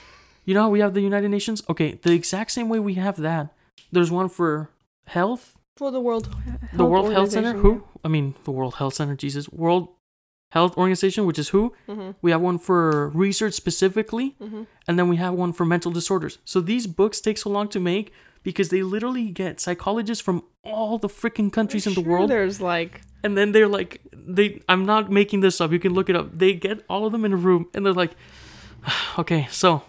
You know how we have the united nations? Okay the exact same way we have that. There's one for health. For the world. the world health center? Who? i mean the world health center jesus. World health organization which is who. Mhm. we have one for research specifically Mhm. and then we have one for mental disorders so these books take so long to make because they literally get psychologists from all the freaking countries in the Sure, world There's like and then they're like they i'm not making this up you can look it up they get all of them in a room and they're like *sighs* okay so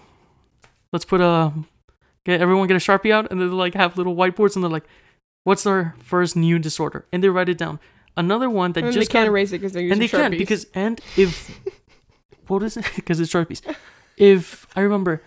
let's put a get everyone get a sharpie out and they like have little whiteboards and they're like what's our first new disorder and they write it down another one that and they just can't got, erase it because they're using and they can Sharpies. because and if *laughs* what is it because it's sharpies if i remember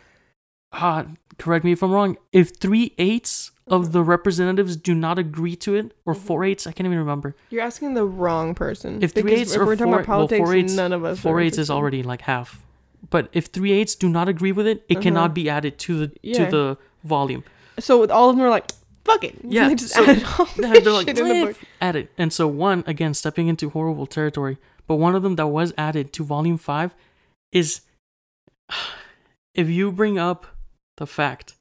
ah correct me if i'm wrong if three eighths of the representatives do not agree to it or Mhm. four eighths i can't even remember you're asking the wrong person. If three eighths if or we're talking four- about well, politics, four eighths- none of us. four eighths is already like half but if three eighths do not agree with it it Uh-huh. cannot be added to the Yeah. to the volume So with all of them, are like, fuck it. Yeah, they just so added all they're this like shit in the "Eh, book. add it and so one again stepping into horrible territory but one of them that was added to volume five is *sighs* if you bring up the fact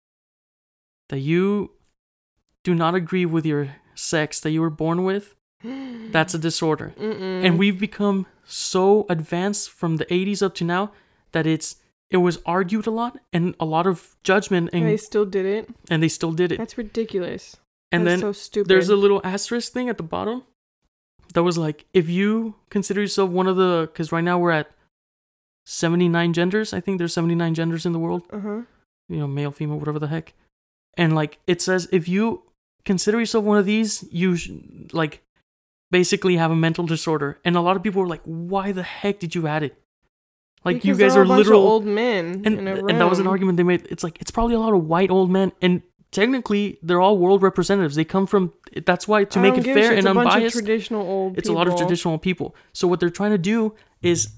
that you do not agree with your sex that you were born with *gasps* that's a disorder Mm-mm. and we've become so advanced from the 80s up to now that it's it was argued a lot and a lot of judgment and they still did it. and they still did it That's ridiculous. and That's then so stupid. there's a little asterisk thing at the bottom that was like if you consider yourself one of the because right now we're at 79 genders i think there's 79 genders in the world uh huh. you know male female whatever the heck and like it says if you consider yourself one of these you sh- like basically have a mental disorder and a lot of people were like why the heck did you add it like you guys are literal old men and in a and that was an argument they made it's like it's probably a lot of white old men and technically they're all world representatives they come from that's why to I make it fair and it's a bunch of unbiased traditional old. it's a lot of traditional people so what they're trying to do is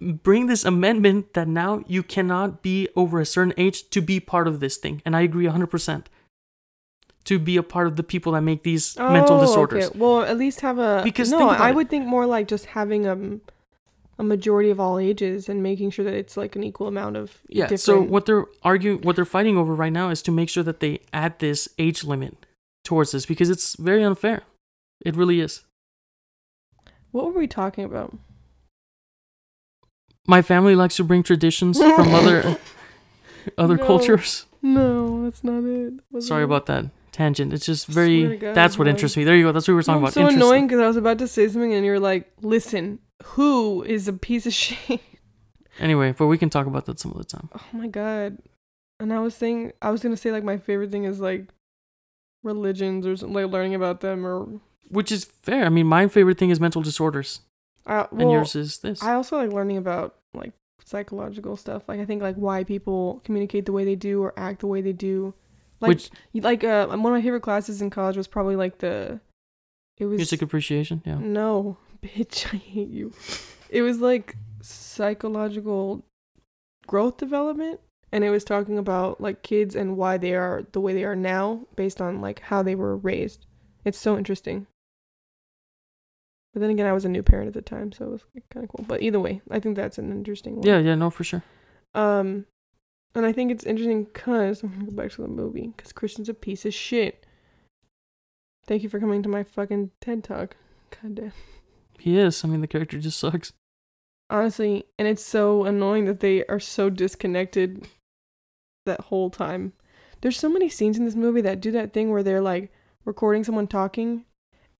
bring this amendment that now you cannot be over a certain age to be part of this thing and i agree 100% to be a part of the people that make these mental Oh, disorders. Okay. Well, at least have a Because no. I it. would think more like just having um, a majority of all ages and making sure that it's like an equal amount of Yeah. Different. So what they're arguing, what they're fighting over right now is to make sure that they add this age limit towards this because it's very unfair. It really is. What were we talking about? My family likes to bring traditions from *laughs* other other No. cultures. No, that's not it. Was Sorry it? about that tangent. It's just very. God, that's what interests me. There you go. That's what we were talking No, about. so annoying because I was about to say something and you're like, "Listen, who is a piece of *laughs* shit?" Anyway, but we can talk about that some other time. Oh my god. And I was saying, I was gonna say like my favorite thing is like religions or something, like learning about them or. Which is fair. I mean, my favorite thing is mental disorders, Uh, and yours is this. I also like learning about like psychological stuff. Like I think like why people communicate the way they do or act the way they do. Like Which like uh one of my favorite classes in college was probably like the it was music appreciation. Yeah. no, *laughs* bitch, I hate you. It was like psychological growth development and it was talking about like kids and why they are the way they are now based on like how they were raised. It's so interesting. But then again, I was a new parent at the time, so it was kind of cool. But either way, I think that's an interesting one. Yeah. Yeah. No, for sure. Um, and I think it's interesting because *laughs* I'm gonna go back to the movie because Christian's a piece of shit. Thank you for coming to my fucking TED talk. God damn. He is. I mean, the character just *laughs* sucks. Honestly, and it's so annoying that they are so disconnected that whole time. There's so many scenes in this movie that do that thing where they're like recording someone talking,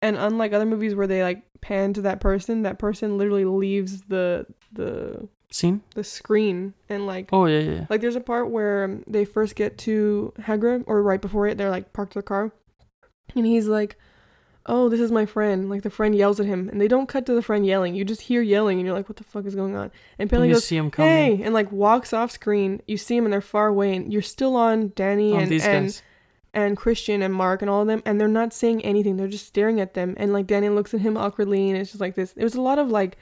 and unlike other movies where they like pan to that person, that person literally leaves the the Scene. the screen and like Oh yeah, yeah. yeah. Like there's a part where um, they first get to Hagra, or right before it, they're like parked the car, and he's like, "Oh, this is my friend." Like the friend yells at him, and they don't cut to the friend yelling. You just hear yelling, and you're like, "What the fuck is going on?" And And you goes, see him coming. "Hey," and like walks off screen. You see him, and they're far away, and you're still on Dani on and these and and Christian and Mark and all of them, and they're not saying anything. They're just staring at them, and like Dani looks at him awkwardly, and it's just like this. It was a lot of like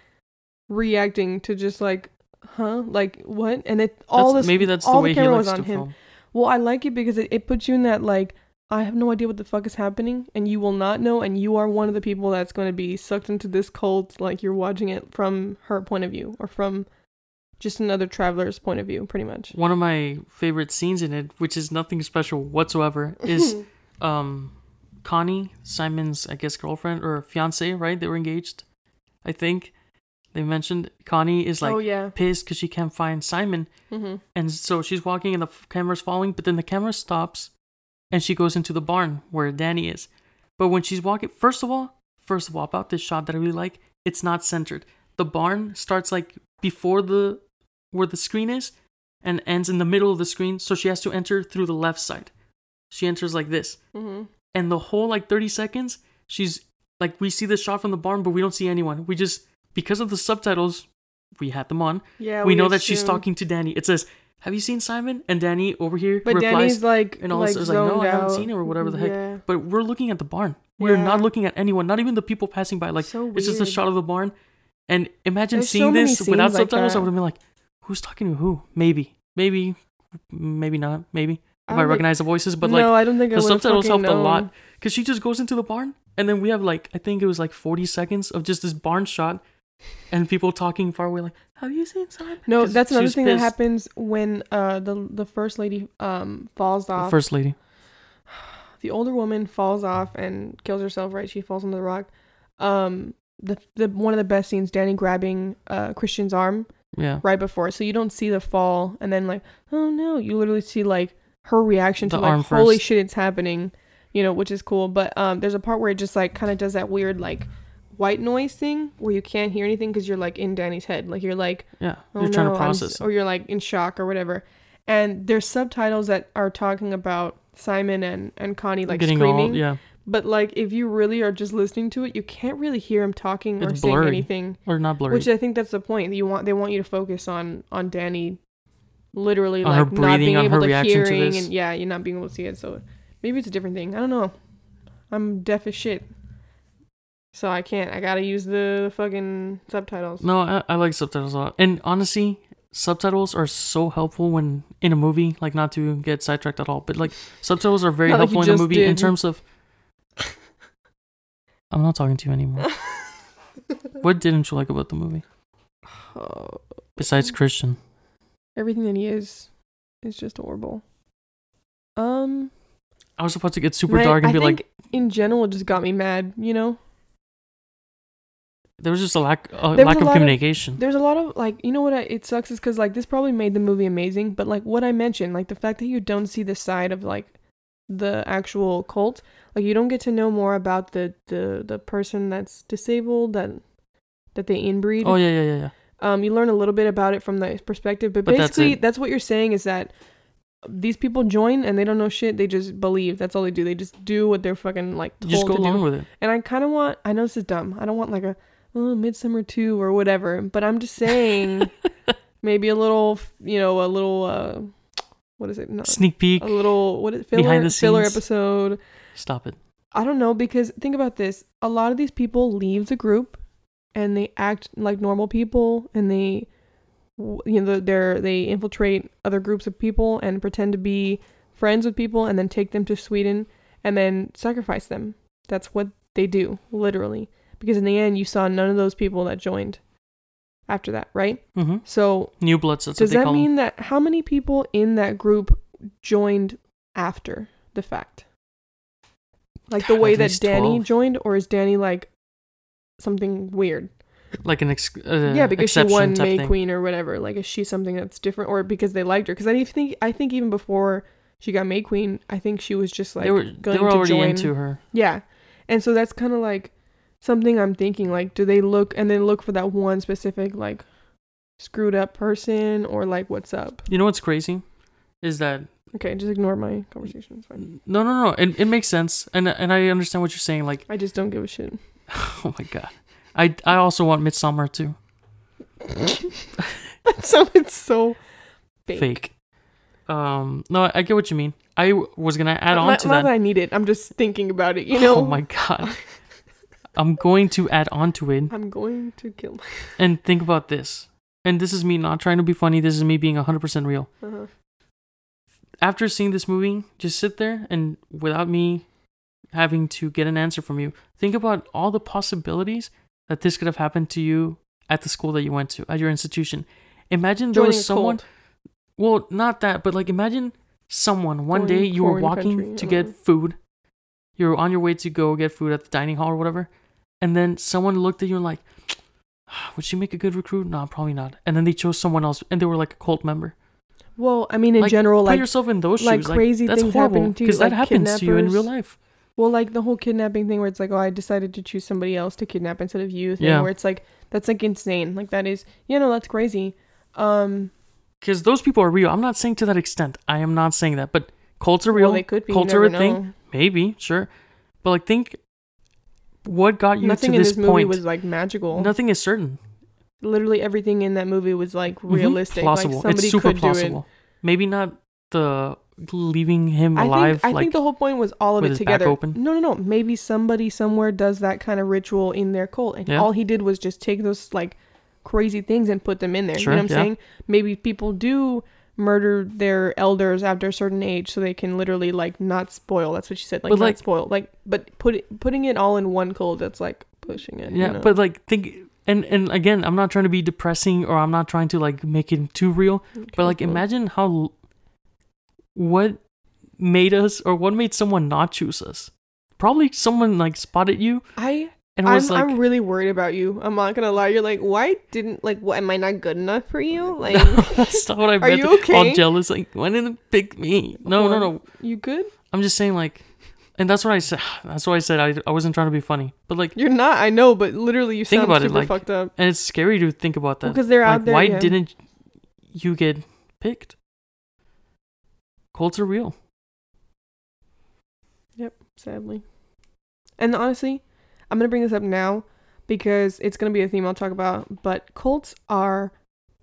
reacting to just like, huh, like what, and it all That's- this maybe that's all the way he camera was to on him. film. Well, I like it because it, it puts you in that like I have no idea what the fuck is happening, and you will not know, and you are one of the people that's going to be sucked into this cult, like you're watching it from her point of view or from just another traveler's point of view, pretty much. One of my favorite scenes in it, which is nothing special whatsoever, is *laughs* um Connie, Simon's I guess girlfriend or fiance, right? They were engaged. I think they mentioned Connie is like oh yeah. pissed because she can't find Simon, Mm-hmm. and so she's walking and the f- camera's following, but then the camera stops, and she goes into the barn where Dani is. But when she's walking, first of all, first of all, about this shot that I really like, it's not centered. The barn starts like before the where the screen is, and ends in the middle of the screen, so she has to enter through the left side. She enters like this, Mm-hmm. and the whole like 30 seconds, she's like we see the shot from the barn, but we don't see anyone. We just because of the subtitles, we had them on. Yeah. we know that she's talking to Dani. It says, "Have you seen Simon?" And Dani over here But replies, Dani's like, and all like this is like, "No, I haven't out. seen him," or whatever the heck. Yeah. But we're looking at the barn. We're Yeah. not looking at anyone, not even the people passing by. Like so it's just a shot of the barn. And imagine There's seeing many this without like subtitles, I would have been like, "Who's talking to who?" Maybe, maybe, maybe not. Maybe if I, don't recognize the voices, but like no, I don't think I the subtitles helped a lot because she just goes into the barn, and then we have like I think it was like forty seconds of just this barn shot, and people talking far away, like, "Have you seen Simon?" No, that's another thing that happens when uh the the first lady um falls The off. first lady. *sighs* the older woman falls off and kills herself. Right, she falls on the rock. Um, the the one of the best scenes, Dani grabbing uh Christian's arm Yeah. right before, so you don't see the fall, and then like, oh no, you literally see like her reaction to The like, holy first. shit, it's happening, you know, which is cool. But um, there's a part where it just like kind of does that weird like white noise thing where you can't hear anything because you're like in Dani's head, like you're like Yeah. oh You're trying to process. or you're like in shock or whatever. And there's subtitles that are talking about Simon and and Connie like Getting screaming. all yeah, But like if you really are just listening to it, you can't really hear him talking or It's saying blurry. anything. or not blurry. Which I think that's the point. You want they want you to focus on on Dani, literally On her like not being on able her to to hearing this. and yeah, you're not being able to see it. So maybe it's a different thing. I don't know. I'm deaf as shit. So I can't. I gotta use the fucking subtitles. No, I, I like subtitles a lot. And honestly, subtitles are so helpful when in a movie. Like not to get sidetracked at all, but like subtitles are very Not like helpful in a movie in terms of. *laughs* I'm not talking to you anymore. *laughs* what didn't you like about the movie Oh, besides Christian? everything that he is is just horrible. Um, I was about to get super my- dark and I be like, in general, it just got me mad. You know, there was just a lack, a There lack a of lot of- communication. there's a lot of like, you know what? I, it sucks is because like this probably made the movie amazing, but like what I mentioned, like the fact that you don't see the side of like the actual cult, like you don't get to know more about the the the person that's disabled that that they inbreed. oh yeah, yeah, yeah, yeah. um, you learn a little bit about it from the perspective, but, But basically it. that's, what you're saying is that these people join and they don't know shit. They just believe. That's all they do. They just do what they're fucking like told just go to along do. with it. And I kind of want. I know this is dumb. I don't want like a oh, Midsommar two or whatever. But I'm just saying *laughs* maybe a little, you know, a little. uh What is it? No, Sneak peek. a little what is filler Behind the filler scenes. episode. Stop it. I don't know because think about this. A lot of these people leave the group and they act like normal people and they you know they're they infiltrate other groups of people and pretend to be friends with people and then take them to Sweden and then sacrifice them. That's what they do, literally. Because in the end you saw none of those people that joined after that, right? hmm So New bloods. That's does what they that mean them. that how many people in that group joined after the fact? Like the way At that Dani 12. joined, or is Dani like something weird? like an ex- uh, yeah, because she won May thing. Queen or whatever. Like, is she something that's different, or because they liked her? Because I think I think even before she got May Queen, I think she was just like they were going they were to already join. into her. Yeah, and so that's kind of like something I'm thinking. Like, do they look and then look for that one specific like screwed up person, or like what's up? You know what's crazy? Is that Okay, just ignore my conversation. It's fine. no, no, no. It, it makes sense, and and I understand what you're saying. Like, I just don't give a shit. *laughs* oh my god, I I also want Midsommar too. *laughs* that sounded so fake. Fake. Um, no, I, get what you mean. I was gonna add on to not that. that I need it. I'm just thinking about it. You know. Oh my god. *laughs* I'm going to add on to it I'm going to kill. My- *laughs* and think about this. And this is me not trying to be funny. This is me being 100% real. uh-huh. After seeing this movie, just sit there and without me having to get an answer from you, think about all the possibilities that this could have happened to you at the school that you went to, at your institution. Imagine there Joining a was someone, cult. well, not that, but like imagine someone one day you were foreign walking country, to I get food. You're on your way to go get food at the dining hall or whatever. And then someone looked at you and like, "Ah, would she make a good recruit? No, probably not. And then they chose someone else and they were like a cult member. Well, I mean, in Like, general, Put like yourself in those like shoes. crazy that's things happen to you, because that like happens to you in real life. well, like the whole kidnapping thing, where it's like, oh, I decided to choose somebody else to kidnap instead of you. Thing, Yeah. Where it's like that's like insane. Like that is, you know, that's crazy. Um, Because those people are real. I'm not saying to that extent. I am not saying that. But cults are real. well, they could be. cults are a thing. Maybe, sure. But like, think what got you Nothing to in this this movie point. was like magical. Nothing is certain. Literally everything in that movie was like Mhm. realistic. Plausible. Like somebody it's super plausible. Maybe not the leaving him. I alive. think I like think the whole point was all of it together. No, no, no. Maybe somebody somewhere does that kind of ritual in their cult, and Yeah. all he did was just take those like crazy things and put them in there. Sure, you know what I'm yeah. saying? Maybe people do murder their elders after a certain age so they can literally like not spoil. That's what she said. Like But, not like- spoil. Like but put it, putting it all in one cult that's like pushing it. yeah, you know? but like think and and again, I'm not trying to be depressing or I'm not trying to like make it too real. Okay, But like well, imagine how what made us or what made someone not choose us. Probably someone like spotted you I and I'm, like I'm really worried about you. I'm not gonna lie. You're like, why didn't like what am I not good enough for you? *laughs* Like *laughs* that's not what I *laughs* Are meant. you All okay? jealous, like why didn't pick me? No, no, Well, no. you good? I'm just saying like and that's what I said *sighs* that's why I said I, I wasn't trying to be funny. But like You're not, I know, but literally you Think sound about it, like, fucked up. and it's scary to think about that. Because they're like out there. why yeah. didn't you get picked? Cults are real. Yep, sadly. And honestly, I'm gonna bring this up now because it's gonna be a theme I'll talk about. But cults are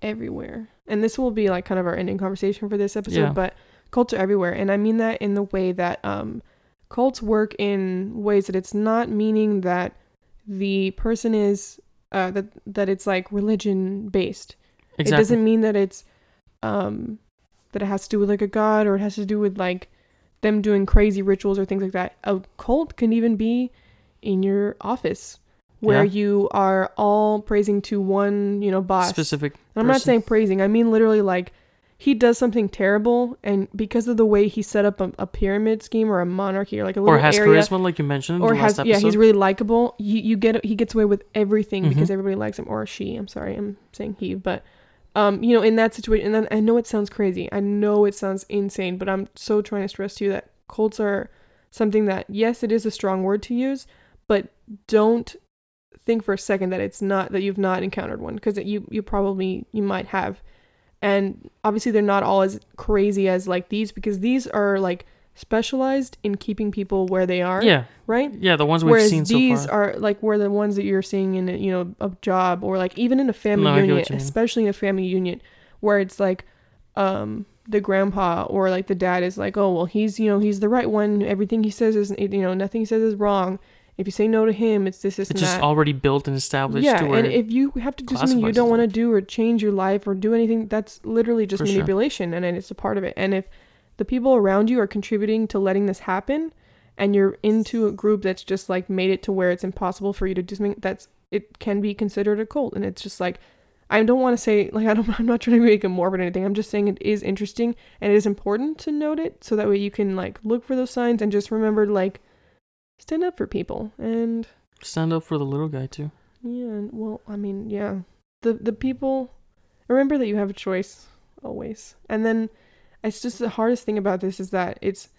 everywhere, and this will be like kind of our ending conversation for this episode. Yeah. But cults are everywhere, and I mean that in the way that um, cults work in ways that it's not meaning that the person is uh, that that it's like religion based. Exactly. It doesn't mean that it's um that it has to do with like a god or it has to do with like them doing crazy rituals or things like that. A cult can even be in your office where Yeah. you are all praising to one, you know, boss. specific. And I'm not saying praising. I mean literally like he does something terrible and because of the way he set up a, a pyramid scheme or a monarchy or like a little or has area charisma, like you mentioned. in or the last has yeah he's really likable you, you get he gets away with everything because Mhm. everybody likes him or she i'm sorry i'm saying he but um you know in that situation and then i know it sounds crazy i know it sounds insane but i'm so trying to stress to you that cults are something that yes it is a strong word to use but don't think for a second that it's not that you've not encountered one because you you probably you might have. And obviously they're not all as crazy as like these because these are like specialized in keeping people where they are yeah, right? Yeah, the ones we've Whereas seen so these far. are like where the ones that you're seeing in you know a job or like even in a family No, unit, what you mean. especially in a family unit where it's like um the grandpa or like the dad is like oh well he's you know he's the right one. Everything he says is you know nothing he says is wrong if you say no to him it's this this it's just that already built and established yeah and if you have to do something you don't want to do or change your life or do anything that's literally just For sure. manipulation and it's a part of it and if the people around you are contributing to letting this happen and you're into a group that's just like made it to where it's impossible for you to do something that's it can be considered a cult and it's just like I don't want to say *laughs* like I don't I'm not trying to make it morbid or anything. I'm just saying it is interesting and it is important to note it so that way you can like look for those signs and just remember like stand up for people and stand up for the little guy too. yeah, well, I mean, yeah. The the people remember that you have a choice always. And then it's just the hardest thing about this is that it's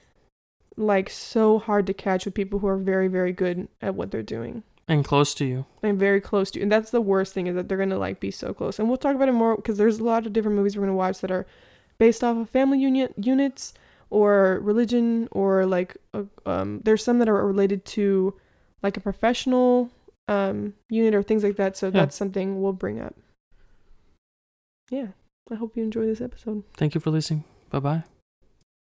like so hard to catch with people who are very very good at what they're doing and close to you. and very close to you. And that's the worst thing is that they're going to like be so close. And we'll talk about it more because there's a lot of different movies we're going to watch that are based off of family unit units or religion or like um there's some that are related to like a professional um unit or things like that. So Yeah. that's something we'll bring up. Yeah. I hope you enjoy this episode. Thank you for listening. Bye bye.